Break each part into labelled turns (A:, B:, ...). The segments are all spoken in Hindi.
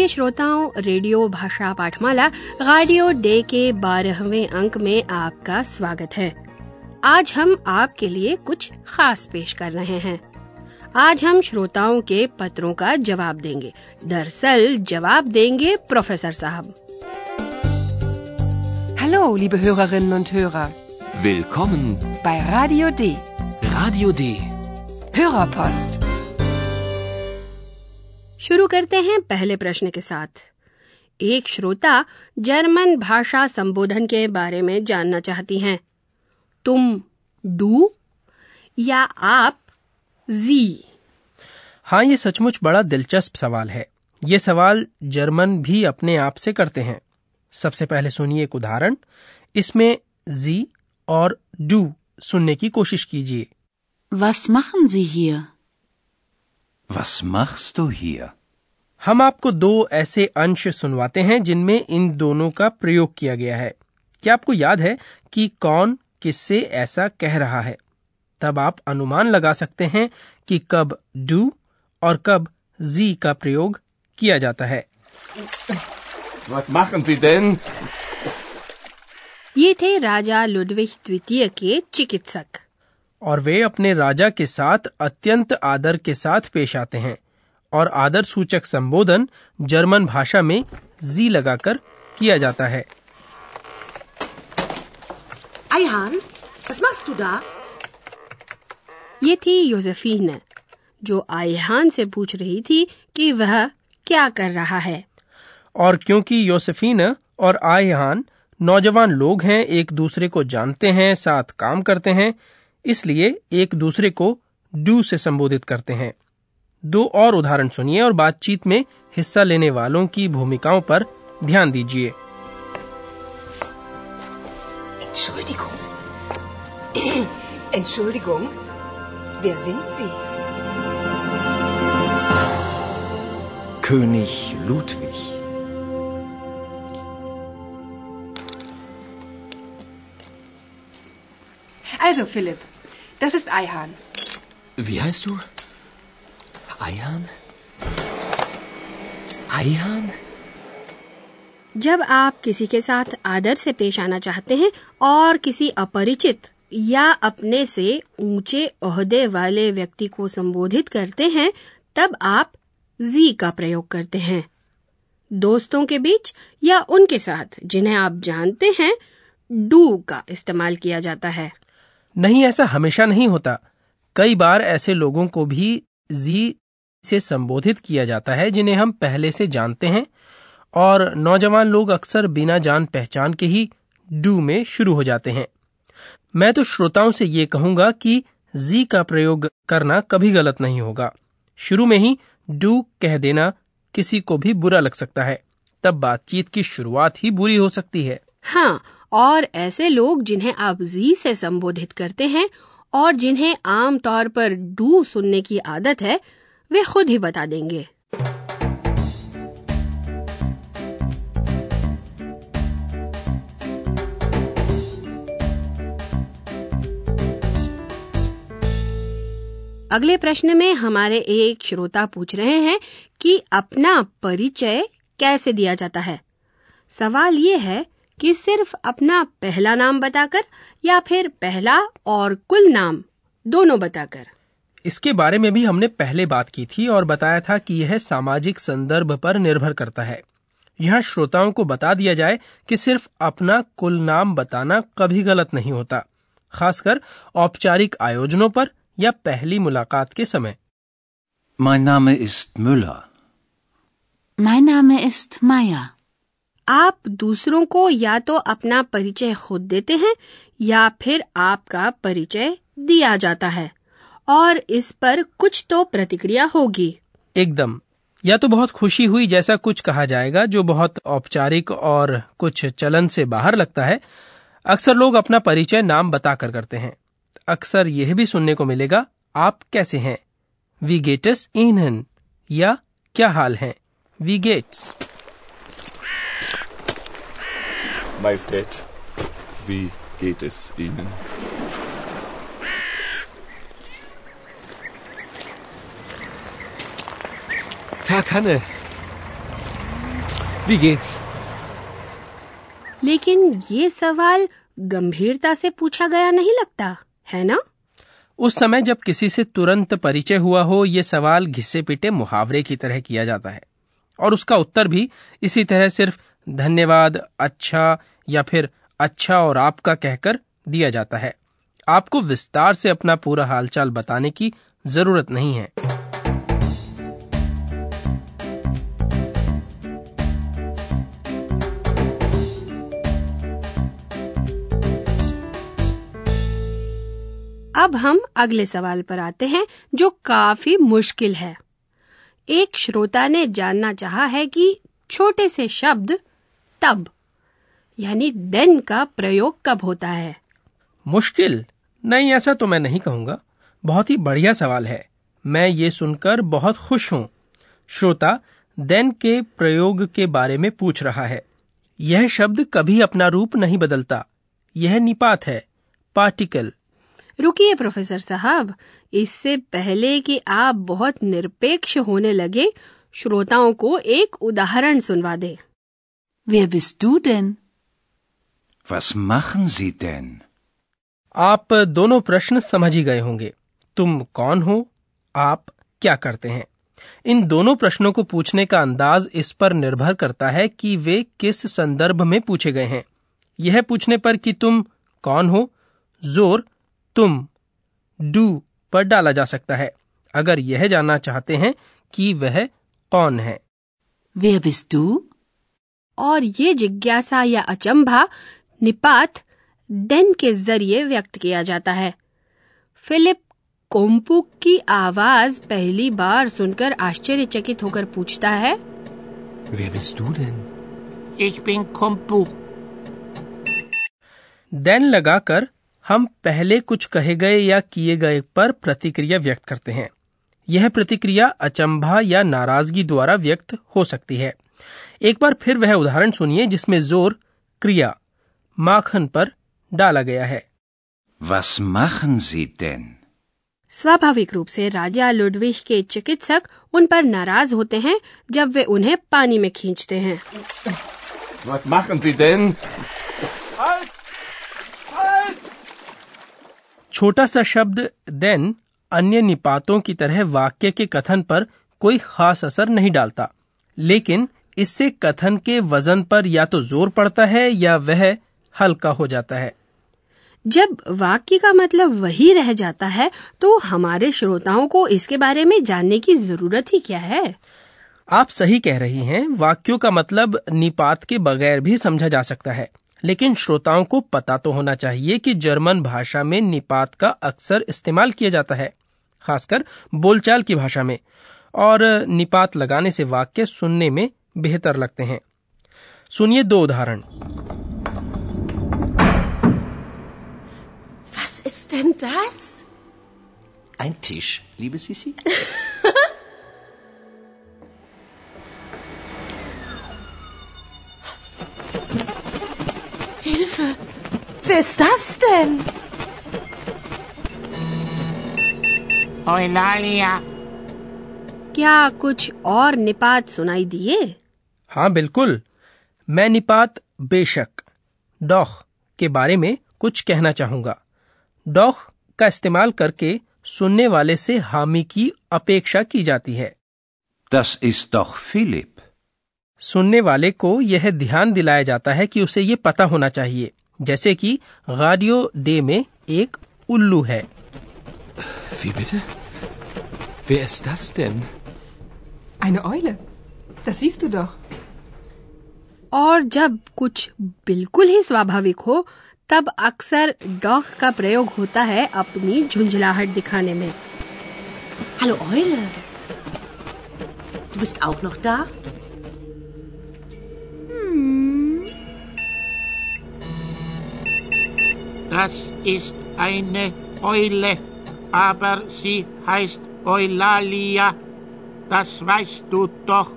A: प्रिय श्रोताओं रेडियो भाषा पाठमाला रेडियो डे के बारहवें अंक में आपका स्वागत है आज हम आपके लिए कुछ खास पेश कर रहे हैं आज हम श्रोताओं के पत्रों का जवाब देंगे दरअसल जवाब देंगे प्रोफेसर साहब
B: hello liebe Hörerinnen und Hörer,
C: Willkommen
B: bei Radio D.
C: Radio D.
B: Hörerpost.
A: शुरू करते हैं पहले प्रश्न के साथ। एक श्रोता जर्मन भाषा संबोधन के बारे में जानना चाहती हैं। तुम डू या आप जी?
D: हाँ ये सचमुच बड़ा दिलचस्प सवाल है। ये सवाल जर्मन भी अपने आप से करते हैं। सबसे पहले सुनिए एक उदाहरण। इसमें जी और डू सुनने की कोशिश कीजिए।
E: Was machen Sie hier?
C: Was machst du hier?
D: हम आपको दो ऐसे अंश सुनवाते हैं जिनमें इन दोनों का प्रयोग किया गया है क्या आपको याद है कि कौन किससे ऐसा कह रहा है तब आप अनुमान लगा सकते हैं कि कब डू और कब जी का प्रयोग किया जाता है
C: Was machen Sie denn?
A: ये थे राजा लुडविग द्वितीय के चिकित्सक
D: और वे अपने राजा के साथ अत्यंत आदर के साथ पेश आते हैं और आदर सूचक संबोधन जर्मन भाषा में जी लगाकर किया जाता है
F: Eihahn, was machst du da?
A: ये थी योसेफीन जो आयहान से पूछ रही थी कि वह क्या कर रहा है
D: और क्योंकि योसेफीन और आयहान नौजवान लोग हैं एक दूसरे को जानते हैं साथ काम करते हैं इसलिए एक दूसरे को डू से संबोधित करते हैं दो और उदाहरण सुनिए और बातचीत में हिस्सा लेने वालों की भूमिकाओं पर ध्यान दीजिए
B: Entschuldigung. Entschuldigung. Wer sind Sie?
C: König Ludwig.
B: Also, Philipp, das ist Eihahn.
C: Wie heißt du? Eihan? Eihan?
A: जब आप किसी के साथ आदर से पेश आना चाहते हैं और किसी अपरिचित या अपने से ऊँचे ओहदे वाले व्यक्ति को संबोधित करते हैं तब आप जी का प्रयोग करते हैं दोस्तों के बीच या उनके साथ जिन्हें आप जानते हैं डू का इस्तेमाल किया जाता है
D: नहीं, ऐसा हमेशा नहीं होता। कई बार ऐसे लोगों को भी जी से संबोधित किया जाता है, जिन्हें हम पहले से जानते हैं, और नौजवान लोग अक्सर बिना जान पहचान के ही डू में शुरू हो जाते हैं। मैं तो श्रोताओं से ये कहूँगा कि जी का प्रयोग करना कभी गलत नहीं होगा। शुरू में ही डू कह देना किसी को भी बुरा लग सकता है। तब बातचीत की शुरुआत ही बुरी हो सकती है।
A: हाँ और ऐसे लोग जिन्हें आप जी से संबोधित करते हैं और जिन्हें आम तौर पर डू सुनने की आदत है, वे खुद ही बता देंगे। अगले प्रश्न में हमारे एक श्रोता पूछ रहे हैं कि अपना परिचय कैसे दिया जाता है? सवाल ये है कि सिर्फ़ अपना पहला नाम बताकर या फिर पहला और कुल नाम दोनों बताकर
D: इसके बारे में भी हमने पहले बात की थी और बताया था कि यह सामाजिक संदर्भ पर निर्भर करता है यहाँ श्रोताओं को बता दिया जाए कि सिर्फ़ अपना कुल नाम बताना कभी गलत नहीं होता खासकर औपचारिक आयोजनों पर या पहली मुलाकात के समय
C: Mein Name ist Müller.
E: Mein Name ist Meier.
A: आप दूसरों को या तो अपना परिचय खुद देते हैं, या फिर आपका परिचय दिया जाता है। और इस पर कुछ तो प्रतिक्रिया होगी।
D: एकदम। या तो बहुत खुशी हुई जैसा कुछ कहा जाएगा, जो बहुत औपचारिक और कुछ चलन से बाहर लगता है। अक्सर लोग अपना परिचय नाम बताकर करते हैं। अक्सर यह भी सुनने को मिलेगा, आप कैसे हैं? वी गेटस इनहन या क्या हाल है? वी गेट्स।
G: Majestät, wie geht es Ihnen?
C: Tag, Hanne. Wie geht's?
A: लेकिन ये सवाल गंभीरता से पूछा गया नहीं लगता है ना
D: उस समय जब किसी से तुरंत परिचय हुआ हो ये सवाल घिसे पिटे मुहावरे की तरह किया जाता है और उसका उत्तर भी इसी तरह सिर्फ़ धन्यवाद अच्छा या फिर अच्छा और आपका कहकर दिया जाता है। आपको विस्तार से अपना पूरा हालचाल बताने की ज़रूरत नहीं है।
A: अब हम अगले सवाल पर आते हैं, जो काफ़ी मुश्किल है। एक श्रोता ने जानना चाहा है कि छोटे से शब्द तब? यानी देन का प्रयोग कब होता है?
D: मुश्किल। नहीं ऐसा तो मैं नहीं कहूँगा। बहुत ही बढ़िया सवाल है। मैं ये सुनकर बहुत खुश हूँ। श्रोता देन के प्रयोग के बारे में पूछ रहा है। यह शब्द कभी अपना रूप नहीं बदलता। यह निपात है। पार्टिकल।
A: रुकिए प्रोफेसर साहब। इससे पहले कि आप बहुत निरपेक्ष होने लगे श्रोताओं को एक उदाहरण सुनवा दे।
E: Wer bist du denn?
C: Was machen Sie denn?
D: आप दोनों प्रश्न समझ ही गए होंगे। तुम कौन हो? आप क्या करते हैं? इन दोनों प्रश्नों को पूछने का अंदाज इस पर निर्भर करता है कि वे किस संदर्भ में पूछे गए हैं। यह पूछने पर कि तुम कौन हो? ज़ोर तुम। डू पर डाला जा सकता है। अगर यह जानना चाहते हैं कि वह कौन है।
E: Wer bist du?
A: और ये जिज्ञासा या अचंभा निपात देन के ज़रिए व्यक्त किया जाता है फिलिप कोम्पुक की आवाज़ पहली बार सुनकर आश्चर्यचकित होकर पूछता है
C: Wer bist du denn?
H: Ich bin Kumpu.
D: देन लगाकर हम पहले कुछ कहे गए या किए गए पर प्रतिक्रिया व्यक्त करते हैं यह प्रतिक्रिया अचंभा या नाराज़गी द्वारा व्यक्त हो सकती है एक बार फिर वह उदाहरण सुनिए जिसमें ज़ोर क्रिया माखन पर डाला गया है
C: Was machen Sie denn?
A: स्वाभाविक रूप से राजा लुडविग के चिकित्सक उन पर नाराज़ होते हैं जब वे उन्हें पानी में खींचते हैं
G: Was machen Sie denn?
D: छोटा सा शब्द देन अन्य निपातों की तरह वाक्य के कथन पर कोई खास असर नहीं डालता लेकिन इससे कथन के वज़न पर या तो ज़ोर पड़ता है या वह हल्का हो जाता है।
A: जब वाक्य का मतलब वही रह जाता है तो हमारे श्रोताओं को इसके बारे में जानने की ज़रूरत ही क्या है?
D: आप सही कह रही हैं वाक्यों का मतलब निपात के बगैर भी समझा जा सकता है। लेकिन श्रोताओं को पता तो होना चाहिए कि जर्मन भाषा में निपात का अक्सर इस्तेमाल किया जाता है खासकर बोलचाल की भाषा में। और निपात लगाने से वाक्य सुनने में बेहतर लगते हैं सुनिए दो उदाहरण
F: Was ist denn das?
C: Ein Tisch, liebe Sissi?
F: Hilfe! Wer ist das denn?
H: Eulalia.
A: क्या कुछ और निपात सुनाई दिए
D: हाँ बिल्कुल मैं निपात बेशक डॉख के बारे में कुछ कहना चाहूँगा डॉख का इस्तेमाल करके सुनने वाले से हामी की अपेक्षा की जाती है
C: Das ist doch Philipp.
D: सुनने वाले को यह ध्यान दिलाया जाता है कि उसे ये पता होना चाहिए जैसे कि गाडियो डे में एक उल्लू है
C: Wie bitte? Wer ist das denn?
B: Eine Eule. Das siehst du doch.
A: और जब कुछ बिल्कुल ही स्वाभाविक हो तब अक्सर डॉग का प्रयोग होता है अपनी झुंझलाहट दिखाने में
H: hello hmm. aber sie heißt Eulalia. Das weißt du doch.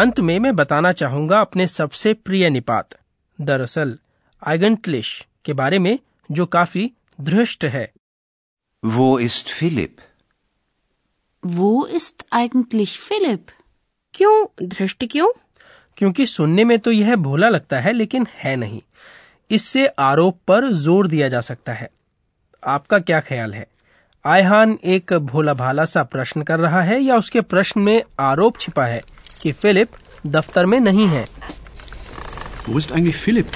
D: अंत में मैं बताना चाहूँगा अपने सबसे प्रिय निपात दरअसल आइगंटलिश के बारे में जो काफ़ी दृष्ट है।
I: Wo ist Philipp?
E: Wo ist eigentlich Philipp?
A: क्यों? दृष्ट क्यों?
D: क्योंकि सुनने में तो यह भोला लगता है लेकिन है नहीं। इससे आरोप पर ज़ोर दिया जा सकता है। आपका क्या ख्याल है? आयहान एक भोला भाला सा प्रश्न कर रहा है या उसके प्रश्न में आरोप छिपा है? कि फिलिप दफ्तर में नहीं है
J: Wo ist eigentlich Philipp?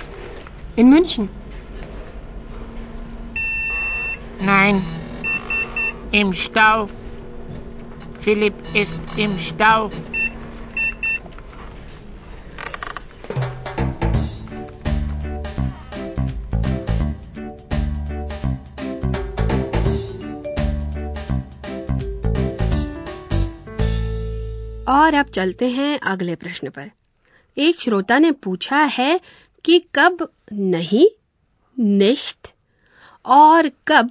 B: In München.
H: Nein. Im Stau. Philipp ist im Stau.
A: और अब चलते हैं अगले प्रश्न पर। एक श्रोता ने पूछा है कि कब नहीं निश्त और कब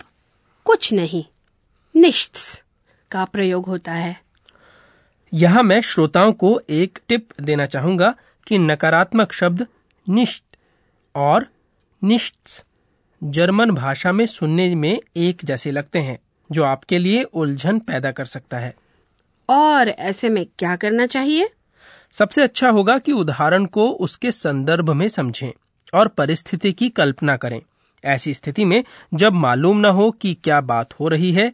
A: कुछ नहीं निश्त का प्रयोग होता है।
D: यहाँ मैं श्रोताओं को एक टिप देना चाहूँगा कि नकारात्मक शब्द निश्त और निश्त जर्मन भाषा में सुनने में एक जैसे लगते हैं, जो आपके लिए उलझन पैदा कर सकता है।
A: और ऐसे में क्या करना चाहिए?
D: सबसे अच्छा होगा कि उदाहरण को उसके संदर्भ में समझें और परिस्थिति की कल्पना करें। ऐसी स्थिति में जब मालूम न हो कि क्या बात हो रही है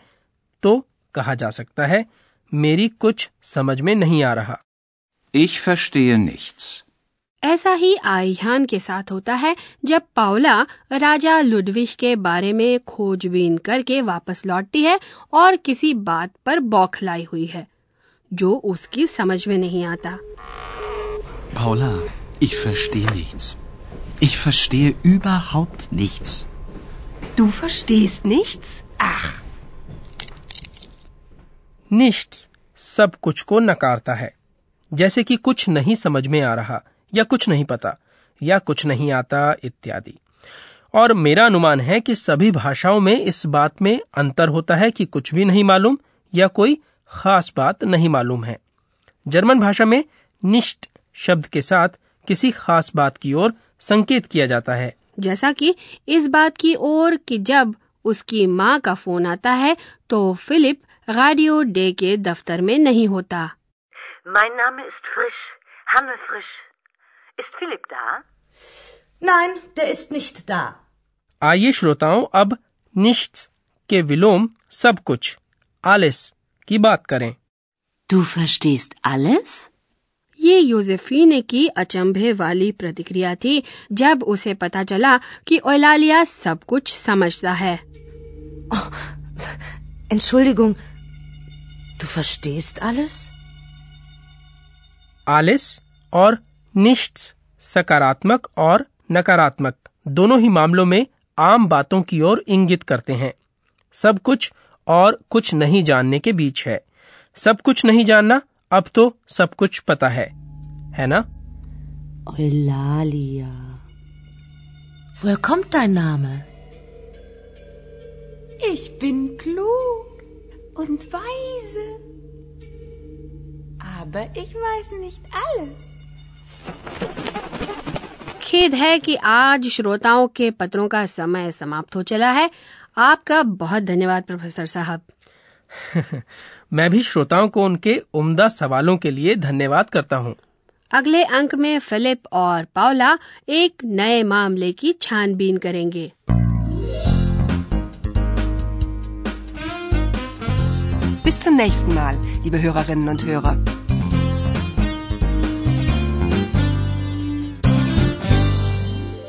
D: तो कहा जा सकता है मेरी कुछ समझ में नहीं आ रहा।
I: Ich verstehe nichts.
A: ऐसा ही आह्यान के साथ होता है जब पावला राजा लुडविश के बारे में खोजबीन करके वापस लौटती है और किसी बात पर बौखलाई हुई है। जो उसकी समझ में नहीं आता
J: Paula, ich verstehe nichts. Ich verstehe überhaupt nichts.
B: Du verstehst nichts? Ach,
D: निश्च सब कुछ को नकारता है जैसे कि कुछ नहीं समझ में आ रहा या कुछ नहीं पता या कुछ नहीं आता इत्यादि और मेरा अनुमान है कि सभी भाषाओं में इस बात में अंतर होता है कि कुछ भी नहीं मालूम या कोई खास बात नहीं मालूम है जर्मन भाषा में निष्ठ शब्द के साथ किसी खास बात की ओर संकेत किया जाता है
A: जैसा कि इस बात की ओर कि जब उसकी माँ का फ़ोन आता है तो फिलिप रेडियो डे के दफ्तर में नहीं होता
F: Mein Name ist Frisch. Hanne Frisch. Ist Philipp da?
K: Nein, der ist nicht da.
D: आइए श्रोताओं अब निश्च के विलोम सब कुछ आलिस की बात करें
E: Du verstehst alles?
A: ये यूजेफीने की अचंभे वाली प्रतिक्रिया थी जब उसे पता चला कि ओलालिया सब कुछ समझता है
K: Entschuldigung, du verstehst alles?
D: आलिस और निश्च सकारात्मक और नकारात्मक दोनों ही मामलों में आम बातों की ओर इंगित करते हैं सब कुछ और कुछ नहीं जानने के बीच है। सब कुछ नहीं जानना अब तो सब कुछ पता है। है ना?
K: नाम
A: खेद है कि आज श्रोताओं के पत्रों का समय समाप्त हो चला है। आपका बहुत धन्यवाद प्रोफेसर साहब।
D: मैं भी श्रोताओं को उनके उम्दा सवालों के लिए धन्यवाद करता हूँ।
A: अगले अंक में फिलिप और पावला एक नए मामले की छानबीन करेंगे।
B: Bis zum nächsten Mal, liebe Hörerinnen und Hörer.